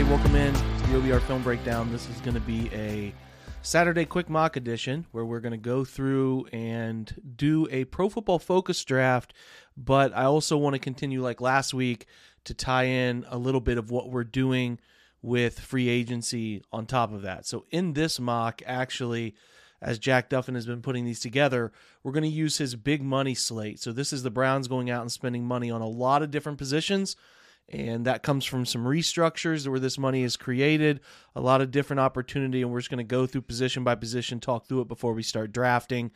Everybody? Welcome in to the OBR Film Breakdown. This is going to be a Saturday quick mock edition where we're going to go through and do a pro football focus draft. But I also want to continue, like last week, to tie in a little bit of what we're doing with free agency on top of that. So, in this mock, actually, as Jack Duffin has been putting these together, we're going to use his big money slate. So, this is the Browns going out and spending money on a lot of different positions and that comes from some restructures where this money is created a lot of different opportunity and we're just going to go through position by position talk through it before we start drafting.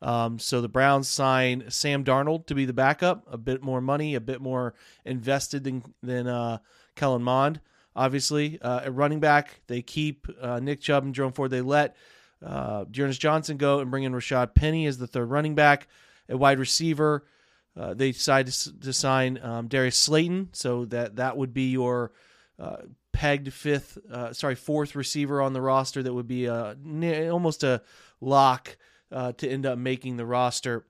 Um, so the browns sign sam darnold to be the backup a bit more money a bit more invested than, than uh, kellen mond obviously. Uh, at running back they keep uh, nick chubb and jerome ford they let uh, D'Ernest johnson go and bring in rashad penny as the third running back. At wide receiver uh, they decided to, sign um, Darius Slayton, so that that would be your uh, pegged fifth, uh, sorry, fourth receiver on the roster. That would be a almost a lock uh, to end up making the roster.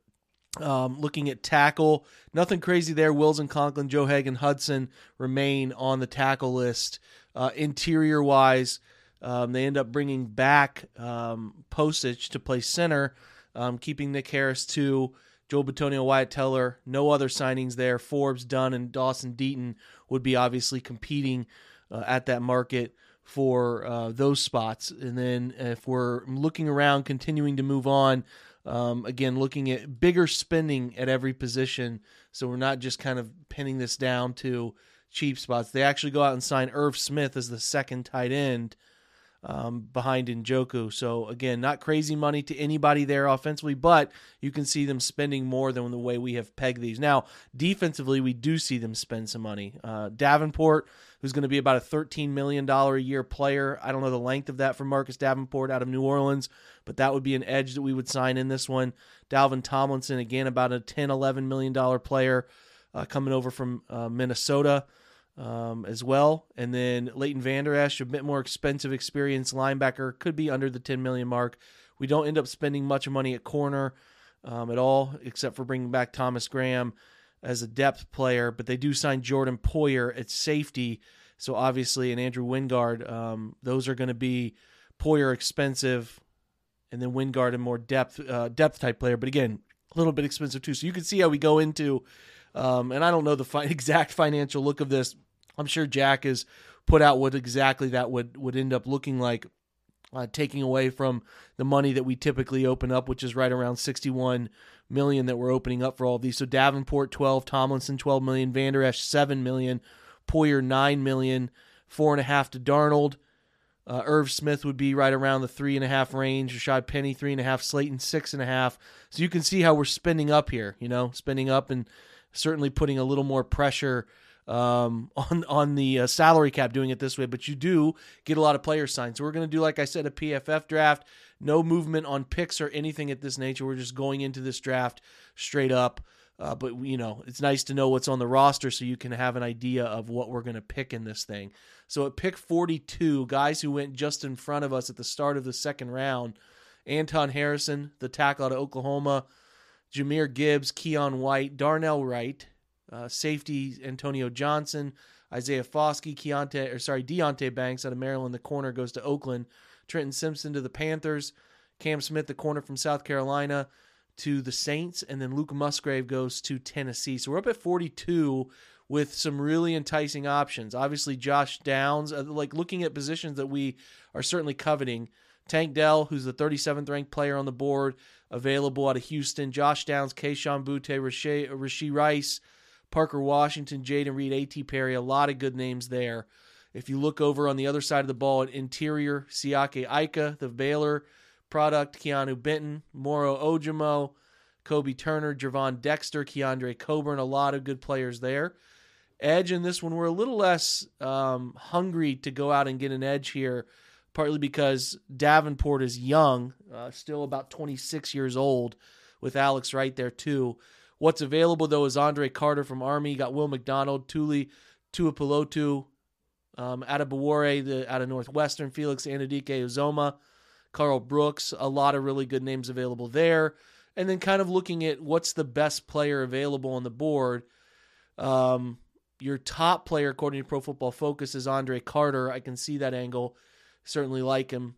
Um, looking at tackle, nothing crazy there. Wills and Conklin, Joe Hagan, Hudson remain on the tackle list. Uh, interior wise, um, they end up bringing back um, Pocic to play center, um, keeping Nick Harris to Joel Bitonio, Wyatt Teller, no other signings there. Forbes, Dunn, and Dawson Deaton would be obviously competing uh, at that market for uh, those spots. And then if we're looking around, continuing to move on, um, again, looking at bigger spending at every position. So we're not just kind of pinning this down to cheap spots. They actually go out and sign Irv Smith as the second tight end um, behind Njoku. So again, not crazy money to anybody there offensively, but you can see them spending more than the way we have pegged these. Now, defensively, we do see them spend some money. Uh, Davenport, who's going to be about a $13 million a year player. I don't know the length of that for Marcus Davenport out of New Orleans, but that would be an edge that we would sign in this one. Dalvin Tomlinson, again, about a $10, $11 million player uh, coming over from uh, Minnesota um, as well. And then Leighton Vander Esch, a bit more expensive experience linebacker, could be under the 10 million mark. We don't end up spending much money at corner um, at all, except for bringing back Thomas Graham as a depth player. But they do sign Jordan Poyer at safety. So obviously, and Andrew Wingard, um, those are going to be Poyer expensive, and then Wingard a more depth uh, depth type player. But again, a little bit expensive too. So you can see how we go into. Um, and I don't know the fi- exact financial look of this I'm sure Jack has put out what exactly that would would end up looking like, uh, taking away from the money that we typically open up, which is right around 61 million that we're opening up for all of these. So Davenport 12, Tomlinson 12 million, Vander Esch 7 million, Poyer 9 million, four and a half to Darnold. Uh, Irv Smith would be right around the three and a half range. Rashad Penny three and a half. Slayton six and a half. So you can see how we're spending up here. You know, spending up and certainly putting a little more pressure um, on on the uh, salary cap doing it this way, but you do get a lot of players signed. So we're going to do, like I said, a PFF draft. No movement on picks or anything at this nature. We're just going into this draft straight up. Uh, but you know, it's nice to know what's on the roster so you can have an idea of what we're going to pick in this thing. So at pick 42, guys who went just in front of us at the start of the second round, Anton Harrison, the tackle out of Oklahoma, Jahmyr Gibbs, Keion White, Darnell Wright, uh, safety Antonio Johnson, Isaiah Foskey, Keontae, or sorry, Deonte Banks out of Maryland, the corner goes to Oakland, Trenton Simpson to the Panthers, Cam Smith, the corner from South Carolina, to the Saints, and then Luke Musgrave goes to Tennessee. So we're up at 42 with some really enticing options. Obviously, Josh Downs, uh, like looking at positions that we are certainly coveting. Tank Dell, who's the 37th ranked player on the board, available out of Houston. Josh Downs, Kayshon Boutte, Rashee Rice, Parker Washington, Jayden Reed, A.T. Perry, a lot of good names there. If you look over on the other side of the ball at interior, Siaki Ika, the Baylor product, Keanu Benton, Moro Ojomo, Kobie Turner, Gervon Dexter, Keondre Coburn, a lot of good players there. Edge in this one, we're a little less um, hungry to go out and get an edge here, partly because Davenport is young, uh, still about 26 years old, with Alex right there too. What's available though is Andre Carter from Army. You got Will McDonald, Tuli Tuipulotu, um, out of the out of Northwestern, Felix Anudike Uzomah, Karl Brooks, a lot of really good names available there. And then kind of looking at what's the best player available on the board. Um, your top player, according to Pro Football Focus, is Andre Carter. I can see that angle. Certainly like him.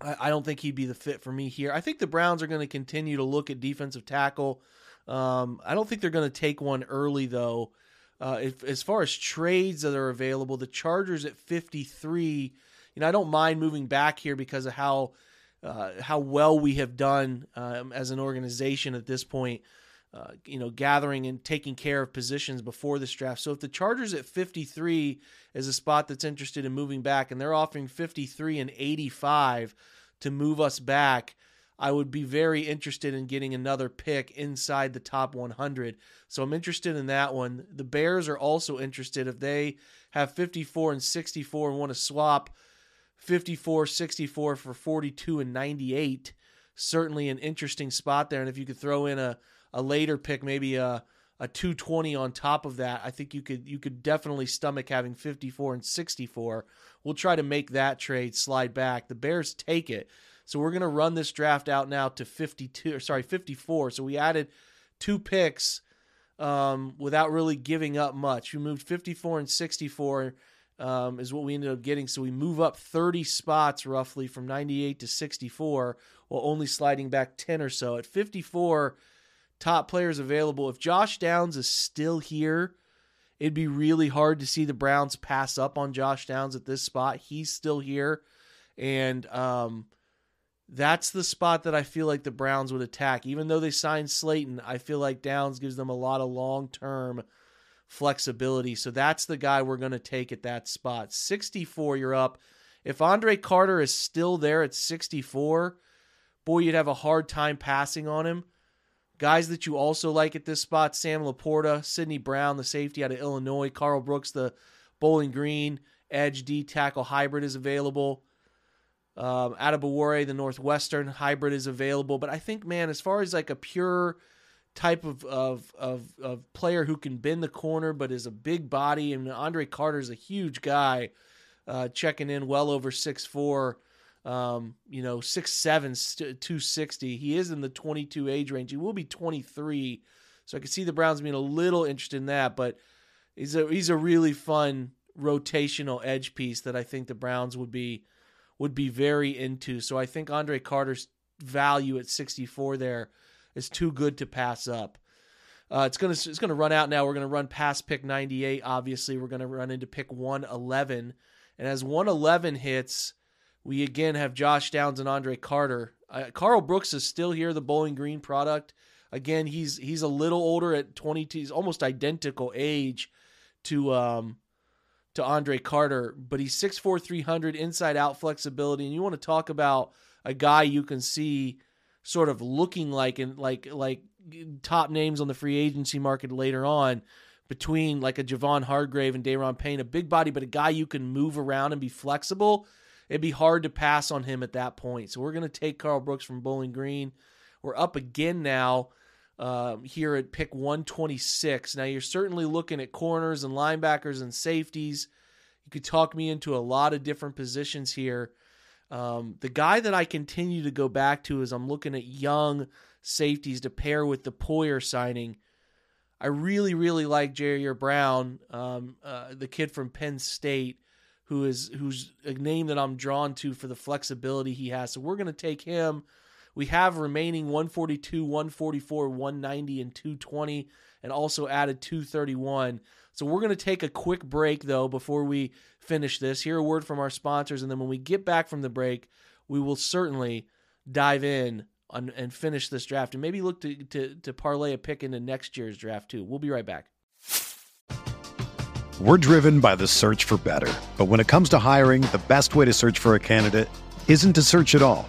I, I don't think he'd be the fit for me here. I think the Browns are going to continue to look at defensive tackle. Um, I don't think they're going to take one early, though. Uh, if, as far as trades that are available, the Chargers at 53, you know, I don't mind moving back here because of how uh, how well we have done um, as an organization at this point. Uh, you know, gathering and taking care of positions before this draft. So if the Chargers at 53 is a spot that's interested in moving back, and they're offering 53 and 85 to move us back, I would be very interested in getting another pick inside the top 100. So I'm interested in that one. The Bears are also interested if they have 54 and 64 and want to swap 54 64 for 42 and 98. Certainly an interesting spot there. And if you could throw in a, a later pick, maybe a a 220 on top of that, I think you could you could definitely stomach having 54 and 64. We'll try to make that trade slide back. The Bears take it. So we're going to run this draft out now to 52 or sorry, 54. So we added two picks um, without really giving up much. We moved 54 and 64 um, is what we ended up getting. So we move up 30 spots roughly from 98 to 64 while only sliding back 10 or so. At 54, top players available. If Josh Downs is still here, it'd be really hard to see the Browns pass up on Josh Downs at this spot. He's still here. And um, that's the spot that I feel like the Browns would attack. Even though they signed Slayton, I feel like Downs gives them a lot of long term flexibility. So that's the guy we're going to take at that spot. 64, you're up. If Andre Carter is still there at 64, boy, you'd have a hard time passing on him. Guys that you also like at this spot Sam Laporta, Sydney Brown, the safety out of Illinois, Karl Brooks, the Bowling Green, edge D tackle hybrid is available. Um, Bawore, the Northwestern hybrid is available. But I think, man, as far as like a pure type of, of of of player who can bend the corner but is a big body, and Andre Carter is a huge guy, uh, checking in well over six four. Um, you know, six seven, two sixty. He is in the twenty two age range. He will be twenty three, so I can see the Browns being a little interested in that. But he's a he's a really fun rotational edge piece that I think the Browns would be would be very into. So I think Andre Carter's value at 64 there is too good to pass up. Uh, it's gonna it's gonna run out now. We're gonna run past pick 98. Obviously, we're gonna run into pick 111, and as 111 hits, we again have Josh Downs and Andre Carter. Uh, Karl Brooks is still here, the Bowling Green product. Again, he's he's a little older at 22. He's almost identical age to um, to Andre Carter, but he's 6'4, 300, inside out flexibility. And you want to talk about a guy you can see sort of looking like and like like top names on the free agency market later on. between like a Javon Hargrave and Daron Payne, a big body, but a guy you can move around and be flexible, it'd be hard to pass on him at that point. So we're going to take Karl Brooks from Bowling Green. We're up again now um, here at pick 126. Now you're certainly looking at corners and linebackers and safeties. You could talk me into a lot of different positions here. Um, the guy that I continue to go back to is I'm looking at young safeties to pair with the Poyer signing. I really, really like Ji'Ayir Brown, um, uh, the kid from Penn State, who is who's a name that I'm drawn to for the flexibility he has. So we're going to take him. We have remaining 142, 144, 190, and 220, and also added 231. So we're going to take a quick break though before we finish this. Hear a word from our sponsors, and then when we get back from the break, we will certainly dive in on, and finish this draft and maybe look to, to, to parlay a pick into next year's draft too. We'll be right back. We're driven by the search for better. But when it comes to hiring, the best way to search for a candidate isn't to search at all.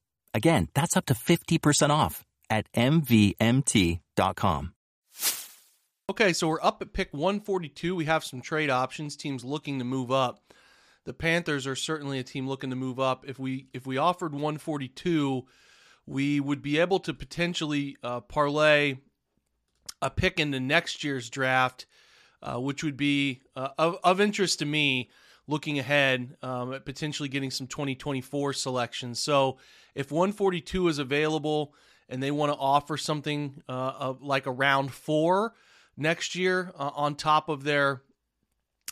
Again, that's up to 50% off at MVMT.com. Okay, so we're up at pick 142. We have some trade options, teams looking to move up. The Panthers are certainly a team looking to move up. If we if we offered 142, we would be able to potentially uh, parlay a pick into next year's draft, uh, which would be uh, of, of interest to me looking ahead um, at potentially getting some 2024 selections. So if 142 is available and they want to offer something uh, like a round four next year uh, on top of their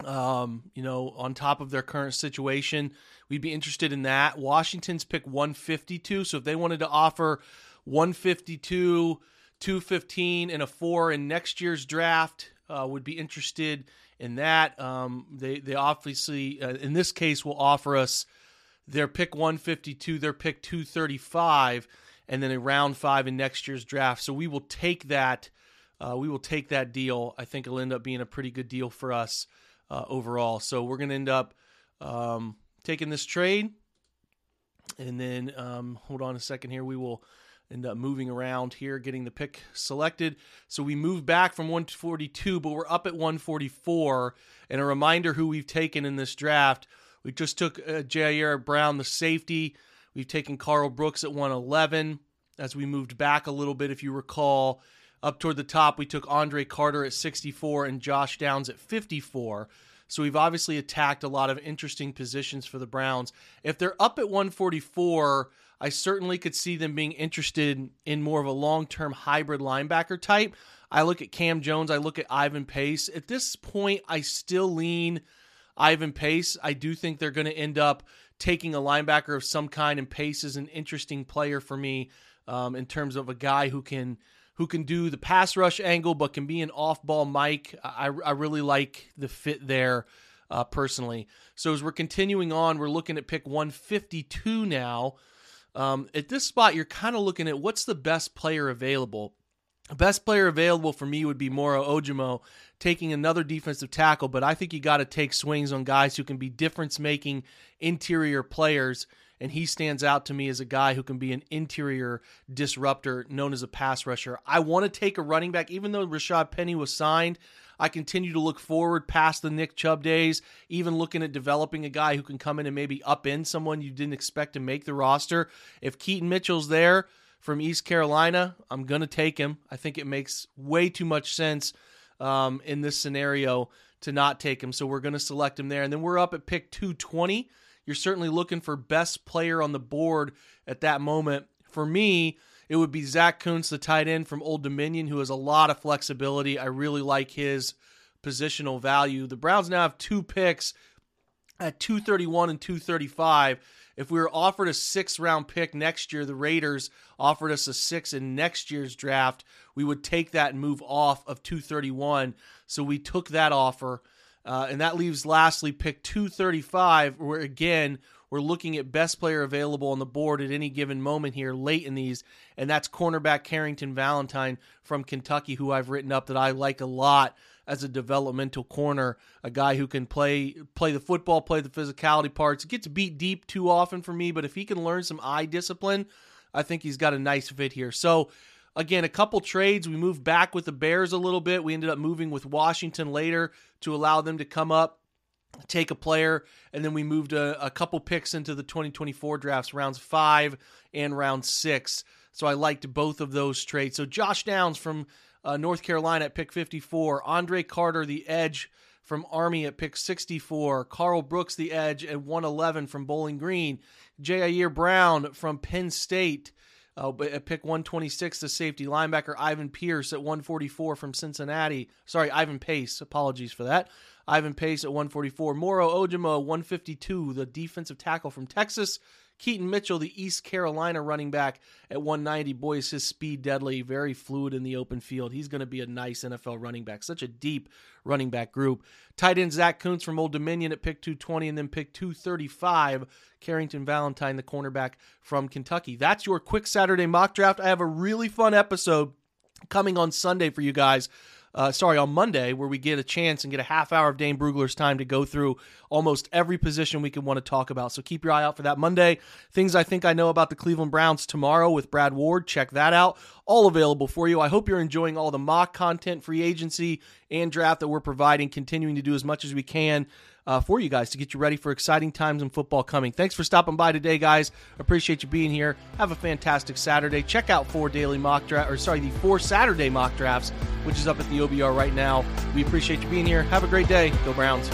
um, you know, on top of their current situation. We'd be interested in that. Washington's pick 152. So if they wanted to offer 152, 215, and a four in next year's draft, uh, would be interested in that. Um, they they obviously uh, in this case will offer us their pick 152, their pick 235, and then a round five in next year's draft. So we will take that. Uh, we will take that deal. I think it'll end up being a pretty good deal for us uh, overall. So we're going to end up um, taking this trade. And then, um, hold on a second here. We will end up moving around here, getting the pick selected. So we move back from 142, but we're up at 144. And a reminder who we've taken in this draft. We just took uh, Ji'Ayir Brown, the safety. We've taken Karl Brooks at 111 as we moved back a little bit, if you recall. Up toward the top, we took Andre Carter at 64 and Josh Downs at 54. So we've obviously attacked a lot of interesting positions for the Browns. If they're up at 144, I certainly could see them being interested in more of a long term hybrid linebacker type. I look at Cam Jones, I look at Ivan Pace. At this point, I still lean Ivan Pace. I do think they're going to end up taking a linebacker of some kind, and Pace is an interesting player for me um, in terms of a guy who can who can do the pass rush angle, but can be an off ball Mike. I, I really like the fit there uh, personally. So as we're continuing on, we're looking at pick 152 now. Um, at this spot, you're kind of looking at what's the best player available. Best player available for me would be Moro Ojomo taking another defensive tackle, but I think you got to take swings on guys who can be difference making interior players and he stands out to me as a guy who can be an interior disruptor known as a pass rusher. I want to take a running back, even though Rashad Penny was signed. I continue to look forward past the Nick Chubb days, even looking at developing a guy who can come in and maybe up in someone you didn't expect to make the roster. If Keaton Mitchell's there from East Carolina, I'm going to take him. I think it makes way too much sense um, in this scenario to not take him. So we're going to select him there. And then we're up at pick 220 you're certainly looking for best player on the board at that moment. For me, it would be Zach Kuntz, the tight end from Old Dominion, who has a lot of flexibility. I really like his positional value. The Browns now have two picks at 231 and 235. If we were offered a six round pick next year, the Raiders offered us a six in next year's draft, we would take that and move off of 231. So we took that offer. Uh, and that leaves lastly pick 235, where again, we're looking at best player available on the board at any given moment here late in these, and that's cornerback Carrington Valentine from Kentucky, who I've written up that I like a lot as a developmental corner, a guy who can play play the football, play the physicality parts. Gets beat deep too often for me, but if he can learn some eye discipline, I think he's got a nice fit here. So Again, a couple trades. We moved back with the Bears a little bit. We ended up moving with Washington later to allow them to come up, take a player, and then we moved a, a couple picks into the 2024 drafts, rounds five and round six. So I liked both of those trades. So Josh Downs from uh, North Carolina at pick 54, Andre Carter, the edge from Army at pick 64, Karl Brooks, the edge at 111 from Bowling Green, Ji'Ayir Brown from Penn State uh, at pick 126, the safety linebacker Ivan Pierce at 144 from Cincinnati. Sorry, Ivan Pace. Apologies for that. Ivan Pace at 144. Moro Ojomo 152, the defensive tackle from Texas. Keaton Mitchell, the East Carolina running back at 190. Boy, is his speed deadly, very fluid in the open field. He's going to be a nice NFL running back. Such a deep running back group. Tight end Zach Kuntz from Old Dominion at pick 220 and then pick 235. Carrington Valentine, the cornerback from Kentucky. That's your quick Saturday mock draft. I have a really fun episode coming on Sunday for you guys uh, sorry, on Monday, where we get a chance and get a half hour of Dane Brugler's time to go through almost every position we could want to talk about. So keep your eye out for that Monday. Things I think I know about the Cleveland Browns tomorrow with Brad Ward. Check that out. All available for you. I hope you're enjoying all the mock content, free agency, and draft that we're providing, continuing to do as much as we can uh, for you guys to get you ready for exciting times in football coming. Thanks for stopping by today, guys. Appreciate you being here. Have a fantastic Saturday. Check out four daily mock draft, or sorry, the four Saturday mock drafts, which is up at the OBR right now. We appreciate you being here. Have a great day. Go Browns.